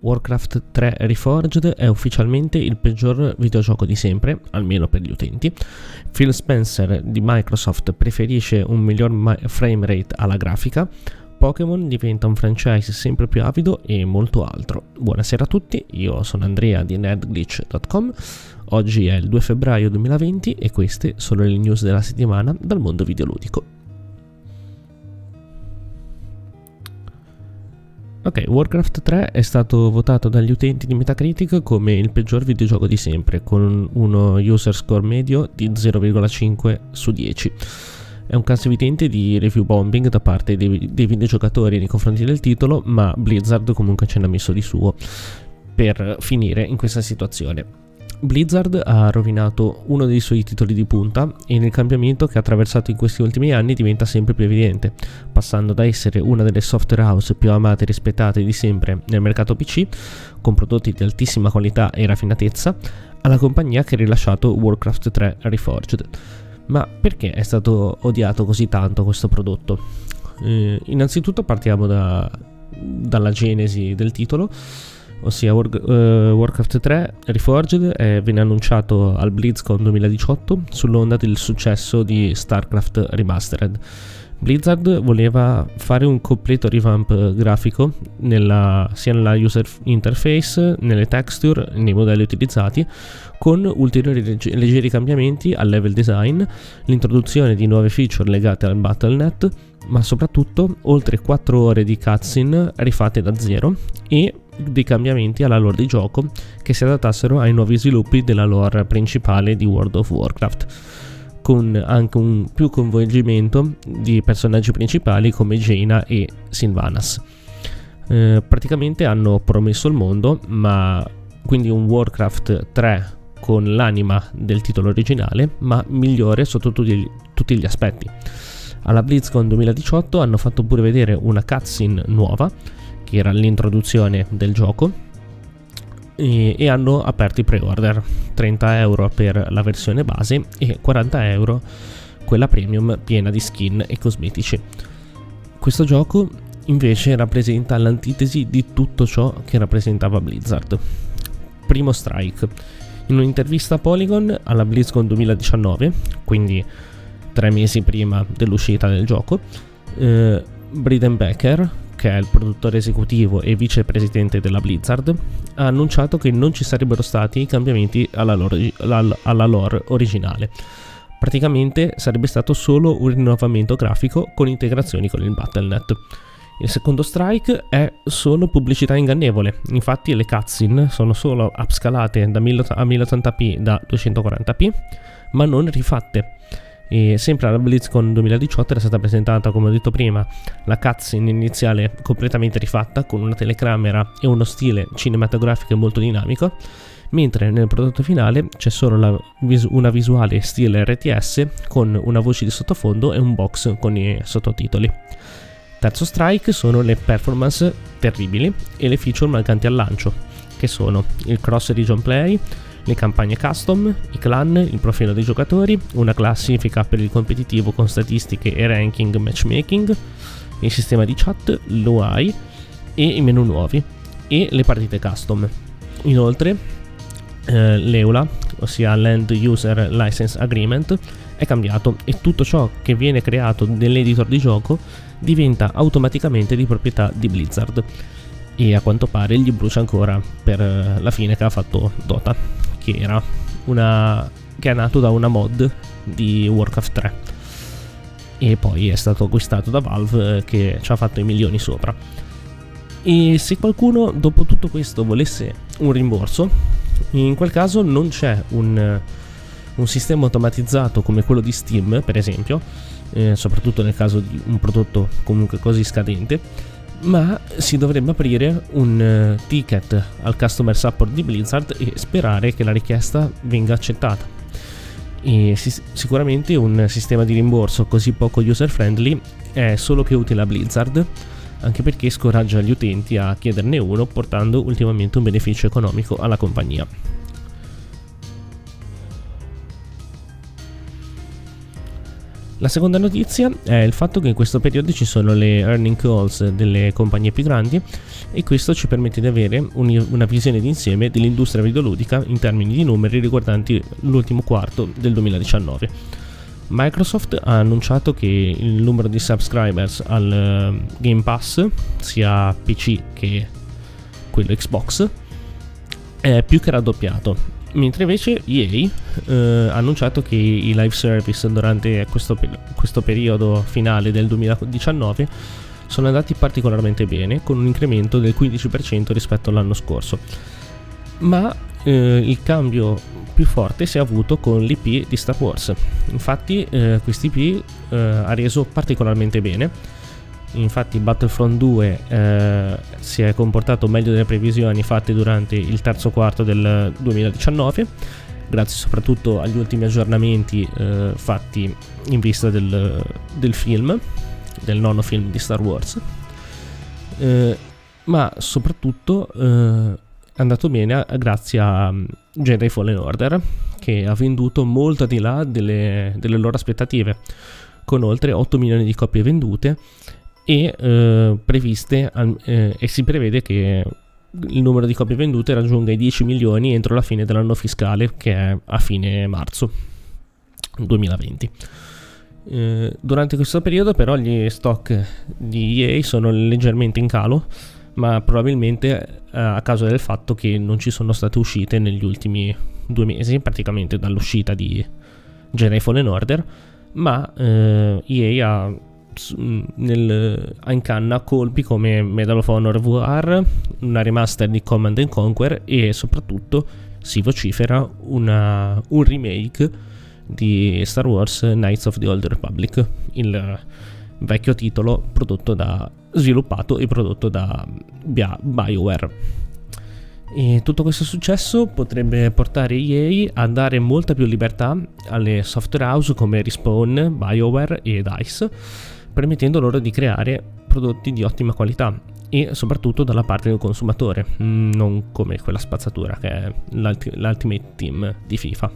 Warcraft 3 Reforged è ufficialmente il peggior videogioco di sempre, almeno per gli utenti. Phil Spencer di Microsoft preferisce un miglior frame rate alla grafica. Pokémon diventa un franchise sempre più avido e molto altro. Buonasera a tutti, io sono Andrea di nerdglitch.com. Oggi è il 2 febbraio 2020 e queste sono le news della settimana dal mondo videoludico. Ok, Warcraft 3 è stato votato dagli utenti di Metacritic come il peggior videogioco di sempre, con uno user score medio di 0,5 su 10. È un caso evidente di review bombing da parte dei, dei videogiocatori nei confronti del titolo, ma Blizzard comunque ce n'ha messo di suo per finire in questa situazione. Blizzard ha rovinato uno dei suoi titoli di punta e il cambiamento che ha attraversato in questi ultimi anni diventa sempre più evidente, passando da essere una delle software house più amate e rispettate di sempre nel mercato PC, con prodotti di altissima qualità e raffinatezza, alla compagnia che ha rilasciato Warcraft 3 Reforged. Ma perché è stato odiato così tanto questo prodotto? Eh, innanzitutto partiamo da, dalla genesi del titolo ossia War, uh, Warcraft 3 Reforged eh, venne annunciato al BlizzCon 2018 sull'onda del successo di StarCraft Remastered. Blizzard voleva fare un completo revamp grafico nella, sia nella user interface, nelle texture, nei modelli utilizzati, con ulteriori legge- leggeri cambiamenti al level design, l'introduzione di nuove feature legate al Battle.net, ma soprattutto oltre 4 ore di cutscene rifatte da zero e dei cambiamenti alla lore di gioco che si adattassero ai nuovi sviluppi della lore principale di World of Warcraft con anche un più coinvolgimento di personaggi principali come Jaina e Sylvanas. Eh, praticamente hanno promesso il mondo, ma quindi un Warcraft 3 con l'anima del titolo originale, ma migliore sotto tutti tutti gli aspetti. Alla BlizzCon 2018 hanno fatto pure vedere una cutscene nuova che era l'introduzione del gioco e, e hanno aperto i pre-order. 30 euro per la versione base e 40 euro quella premium piena di skin e cosmetici. Questo gioco invece rappresenta l'antitesi di tutto ciò che rappresentava Blizzard. Primo strike. In un'intervista a Polygon alla BlizzCon 2019 quindi tre mesi prima dell'uscita del gioco eh, Briden Becker che è il produttore esecutivo e vicepresidente della Blizzard, ha annunciato che non ci sarebbero stati cambiamenti alla lore, alla, lore originale. Praticamente sarebbe stato solo un rinnovamento grafico con integrazioni con il Battle.net. Il secondo strike è solo pubblicità ingannevole, infatti le cutscene sono solo upscalate da 1080p da 240p, ma non rifatte. E sempre alla BlizzCon 2018 era stata presentata, come ho detto prima, la cutscene iniziale completamente rifatta con una telecamera e uno stile cinematografico molto dinamico, mentre nel prodotto finale c'è solo vis- una visuale stile RTS con una voce di sottofondo e un box con i sottotitoli. Terzo strike sono le performance terribili e le feature mancanti al lancio, che sono il cross region play, le campagne custom, i clan, il profilo dei giocatori, una classifica per il competitivo con statistiche e ranking matchmaking, il sistema di chat, l'UI e i menu nuovi e le partite custom. Inoltre, eh, l'EULA, ossia l'End User License Agreement, è cambiato e tutto ciò che viene creato nell'editor di gioco diventa automaticamente di proprietà di Blizzard e a quanto pare gli brucia ancora per eh, la fine che ha fatto Dota, che era una che è nato da una mod di Warcraft 3 e poi è stato acquistato da Valve eh, che ci ha fatto i milioni sopra. E se qualcuno dopo tutto questo volesse un rimborso, in quel caso non c'è un, un sistema automatizzato come quello di Steam, per esempio, eh, soprattutto nel caso di un prodotto comunque così scadente, ma si dovrebbe aprire un uh, ticket al customer support di Blizzard e sperare che la richiesta venga accettata. E si- sicuramente un sistema di rimborso così poco user friendly è solo che utile a Blizzard, anche perché scoraggia gli utenti a chiederne uno, portando ultimamente un beneficio economico alla compagnia. La seconda notizia è il fatto che in questo periodo ci sono le earning calls delle compagnie più grandi e questo ci permette di avere un, una visione d'insieme dell'industria videoludica in termini di numeri riguardanti l'ultimo quarto del 2019. Microsoft ha annunciato che il numero di subscribers al eh, Game Pass, sia PC che quello Xbox, è più che raddoppiato mentre invece EA eh, ha annunciato che i live service durante questo, questo, periodo finale del 2019 sono andati particolarmente bene, con un incremento del 15% rispetto all'anno scorso. Ma eh, il cambio più forte si è avuto con l'IP di Star Wars. Infatti, eh, questo IP eh, ha reso particolarmente bene infatti Battlefront 2 eh, si è comportato meglio delle previsioni fatte durante il terzo quarto del 2019 grazie soprattutto agli ultimi aggiornamenti eh, fatti in vista del, del, film del nono film di Star Wars. Eh, ma soprattutto eh, è andato bene grazie a mm, Jedi Fallen Order che ha venduto molto al di là delle, delle loro aspettative con oltre 8 milioni di copie vendute e eh, previste eh, e si prevede che il numero di copie vendute raggiunga i 10 milioni entro la fine dell'anno fiscale che è a fine marzo 2020. Eh, durante questo periodo però gli stock di EA sono leggermente in calo ma probabilmente eh, a causa del fatto che non ci sono state uscite negli ultimi due mesi praticamente dall'uscita di Jedi Fallen Order ma eh, EA ha nel, in canna colpi come Medal of Honor VR, una remaster di Command and Conquer e soprattutto si vocifera una, un remake di Star Wars Knights of the Old Republic, il vecchio titolo prodotto da, sviluppato e prodotto da BioWare. E tutto questo successo potrebbe portare EA a dare molta più libertà alle software house come Respawn, BioWare e DICE permettendo loro di creare prodotti di ottima qualità e soprattutto dalla parte del consumatore, mm, non come quella spazzatura che è l'Ultimate Team di FIFA.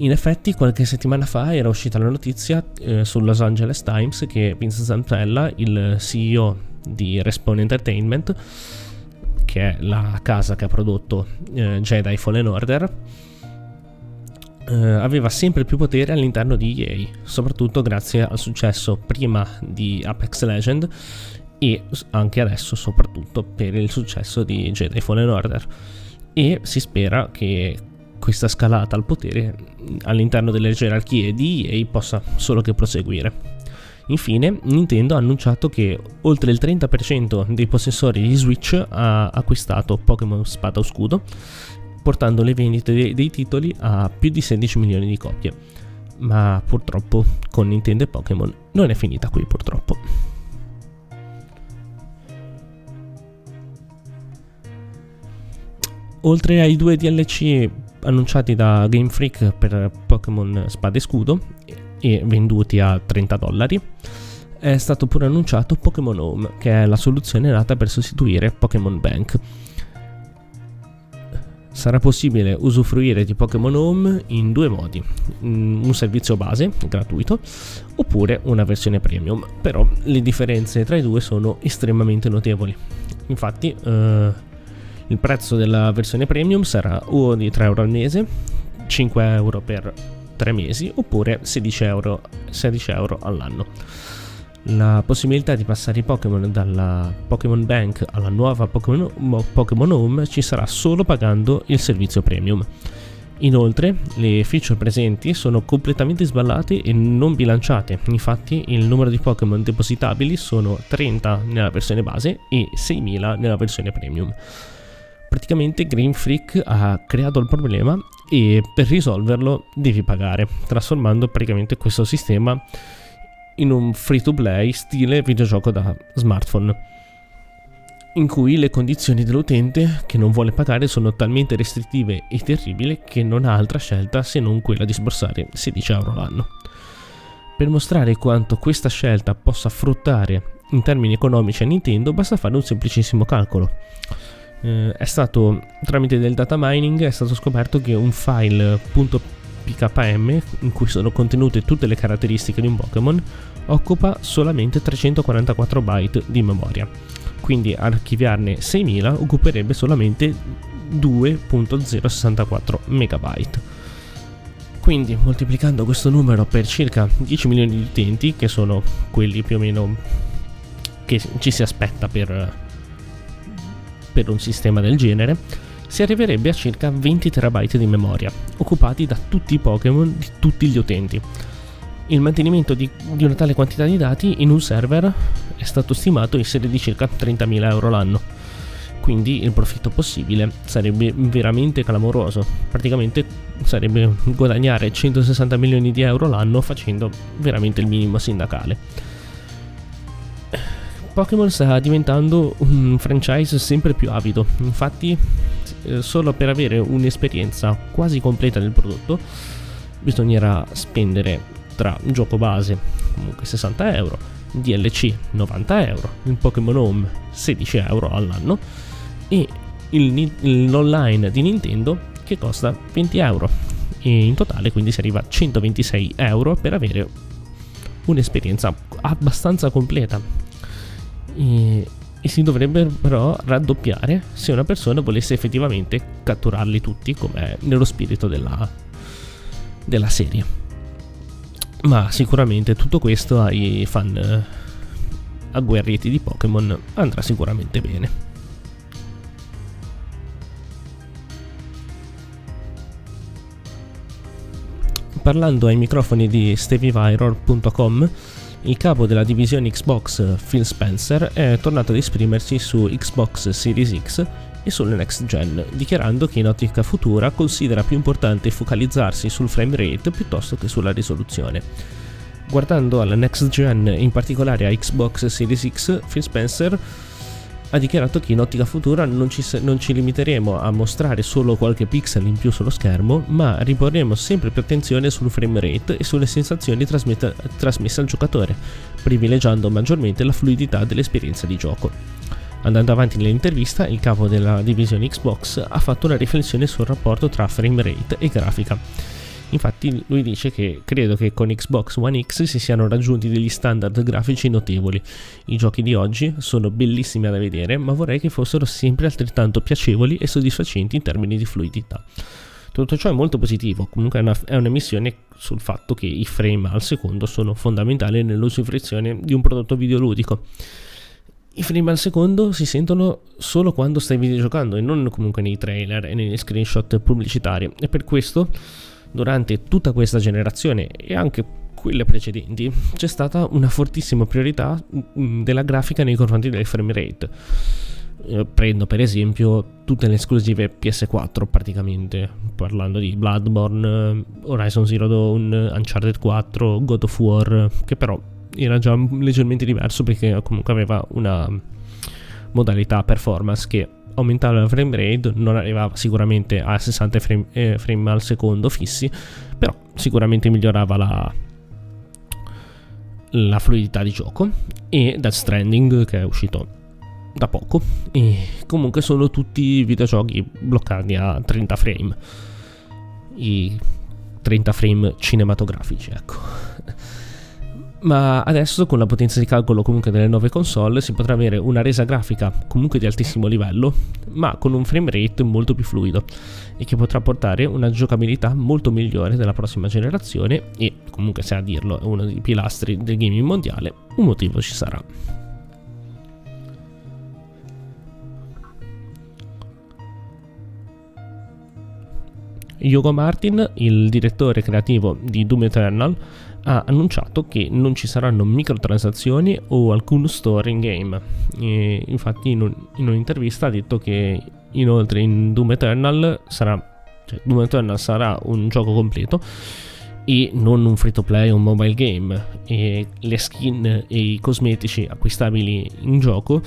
In effetti, qualche settimana fa era uscita la notizia eh, sul Los Angeles Times che Vince Zampella, il CEO di Respawn Entertainment, che è la casa che ha prodotto eh, Jedi Fallen Order, aveva sempre più potere all'interno di EA, soprattutto grazie al successo prima di Apex Legend e anche adesso soprattutto per il successo di Jedi Fallen Order e si spera che questa scalata al potere all'interno delle gerarchie di EA possa solo che proseguire. Infine, Nintendo ha annunciato che oltre il 30% dei possessori di Switch ha acquistato Pokémon Spada o Scudo portando le vendite dei, dei titoli a più di 16 milioni di copie. Ma purtroppo con Nintendo e Pokémon non è finita qui purtroppo. Oltre ai due DLC annunciati da Game Freak per Pokémon Spada e Scudo e venduti a 30 dollari, è stato pure annunciato Pokémon Home, che è la soluzione nata per sostituire Pokémon Bank sarà possibile usufruire di Pokémon Home in due modi, mm, un servizio base gratuito oppure una versione premium, però le differenze tra i due sono estremamente notevoli. Infatti eh, il prezzo della versione premium sarà o di 3 euro al mese, 5 euro per 3 mesi oppure 16 euro, 16 euro all'anno la possibilità di passare i Pokémon dalla Pokémon Bank alla nuova Pokémon, Home ci sarà solo pagando il servizio premium. Inoltre, le feature presenti sono completamente sballate e non bilanciate, infatti il numero di Pokémon depositabili sono 30 nella versione base e 6000 nella versione premium. Praticamente Green Freak ha creato il problema e per risolverlo devi pagare, trasformando praticamente questo sistema in un free to play stile videogioco da smartphone, in cui le condizioni dell'utente che non vuole pagare sono talmente restrittive e terribili che non ha altra scelta se non quella di sborsare 16 euro l'anno. Per mostrare quanto questa scelta possa fruttare in termini economici a Nintendo basta fare un semplicissimo calcolo. Eh, è stato tramite del data mining è stato scoperto che un file PKM, in cui sono contenute tutte le caratteristiche di un Pokémon, occupa solamente 344 byte di memoria. Quindi archiviarne 6000 occuperebbe solamente 2.064 megabyte. Quindi moltiplicando questo numero per circa 10 milioni di utenti, che sono quelli più o meno che ci si aspetta per, per un sistema del genere, si arriverebbe a circa 20 terabyte di memoria, occupati da tutti i Pokémon di tutti gli utenti. Il mantenimento di, di, una tale quantità di dati in un server è stato stimato in serie di circa 30.000 euro l'anno. Quindi il profitto possibile sarebbe veramente clamoroso. Praticamente sarebbe guadagnare 160 milioni di euro l'anno facendo veramente il minimo sindacale. Pokémon sta diventando un franchise sempre più avido, infatti eh, solo per avere un'esperienza quasi completa del prodotto bisognerà spendere tra gioco base comunque 60 euro, DLC 90 euro, il Pokémon Home 16 euro all'anno e l'online di Nintendo che costa 20 euro. E in totale quindi si arriva a 126 euro per avere un'esperienza abbastanza completa e, si dovrebbe però raddoppiare se una persona volesse effettivamente catturarli tutti come nello spirito della, della serie. Ma sicuramente tutto questo ai fan agguerriti di Pokémon andrà sicuramente bene. Parlando ai microfoni di stevieviror.com il capo della divisione Xbox Phil Spencer è tornato ad esprimersi su Xbox Series X e sulle next gen, dichiarando che in ottica futura considera più importante focalizzarsi sul frame rate piuttosto che sulla risoluzione. Guardando alla next gen, in particolare a Xbox Series X, Phil Spencer ha dichiarato che in ottica futura non ci, non ci, limiteremo a mostrare solo qualche pixel in più sullo schermo, ma riporremo sempre più attenzione sul frame rate e sulle sensazioni trasmesse al giocatore, privilegiando maggiormente la fluidità dell'esperienza di gioco. Andando avanti nell'intervista, il capo della divisione Xbox ha fatto una riflessione sul rapporto tra frame rate e grafica Infatti lui dice che credo che con Xbox One X si siano raggiunti degli standard grafici notevoli. I giochi di oggi sono bellissimi da vedere, ma vorrei che fossero sempre altrettanto piacevoli e soddisfacenti in termini di fluidità. Tutto ciò è molto positivo, comunque è una, è una missione sul fatto che i frame al secondo sono fondamentali nell'usufruzione di un prodotto videoludico. I frame al secondo si sentono solo quando stai videogiocando e non comunque nei trailer e negli screenshot pubblicitari e per questo durante tutta questa generazione e anche quelle precedenti c'è stata una fortissima priorità mm, della grafica nei confronti del frame rate. Eh, prendo per esempio tutte le esclusive PS4 praticamente, parlando di Bloodborne, Horizon Zero Dawn, Uncharted 4, God of War, che però era già leggermente diverso perché comunque aveva una modalità performance che aumentava la frame rate, non arrivava sicuramente a 60 frame, eh, frame al secondo fissi, però sicuramente migliorava la, la fluidità di gioco. E Death Stranding che è uscito da poco e comunque sono tutti videogiochi bloccati a 30 frame i 30 frame cinematografici ecco ma adesso con la potenza di calcolo comunque delle nuove console si potrà avere una resa grafica comunque di altissimo livello, ma con un frame rate molto più fluido e che potrà portare una giocabilità molto migliore della prossima generazione e comunque se a dirlo è uno dei pilastri del gaming mondiale, un motivo ci sarà. Yogo Martin, il direttore creativo di Doom Eternal, ha annunciato che non ci saranno microtransazioni o alcun store in game. E infatti in, un, in, un'intervista ha detto che inoltre in Doom Eternal sarà, cioè Doom Eternal sarà un gioco completo e non un free to play o un mobile game e le skin e i cosmetici acquistabili in gioco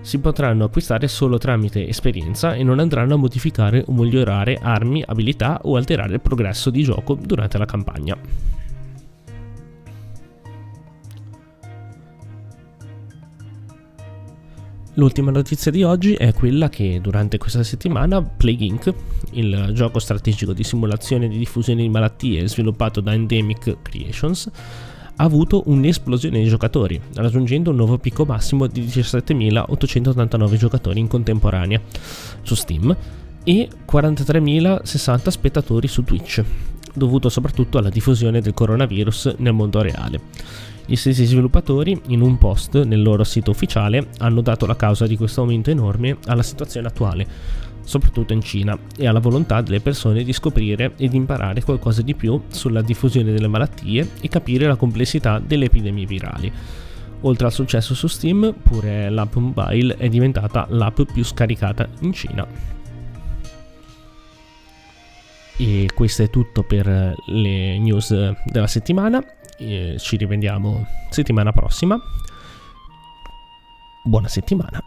si potranno acquistare solo tramite esperienza e non andranno a modificare o migliorare armi, abilità o alterare il progresso di gioco durante la campagna. L'ultima notizia di oggi è quella che durante questa settimana Plague Inc., il gioco strategico di simulazione di diffusione di malattie sviluppato da Endemic Creations, ha avuto un'esplosione di giocatori, raggiungendo un nuovo picco massimo di 17.889 giocatori in contemporanea su Steam e 43.060 spettatori su Twitch, dovuto soprattutto alla diffusione del coronavirus nel mondo reale. Gli stessi sviluppatori, in un post nel loro sito ufficiale, hanno dato la causa di questo aumento enorme alla situazione attuale, soprattutto in Cina, e alla volontà delle persone di scoprire ed imparare qualcosa di più sulla diffusione delle malattie e capire la complessità delle epidemie virali. Oltre al successo su Steam, pure l'app mobile è diventata l'app più scaricata in Cina. E questo è tutto per le news della settimana ci rivediamo settimana prossima. Buona settimana.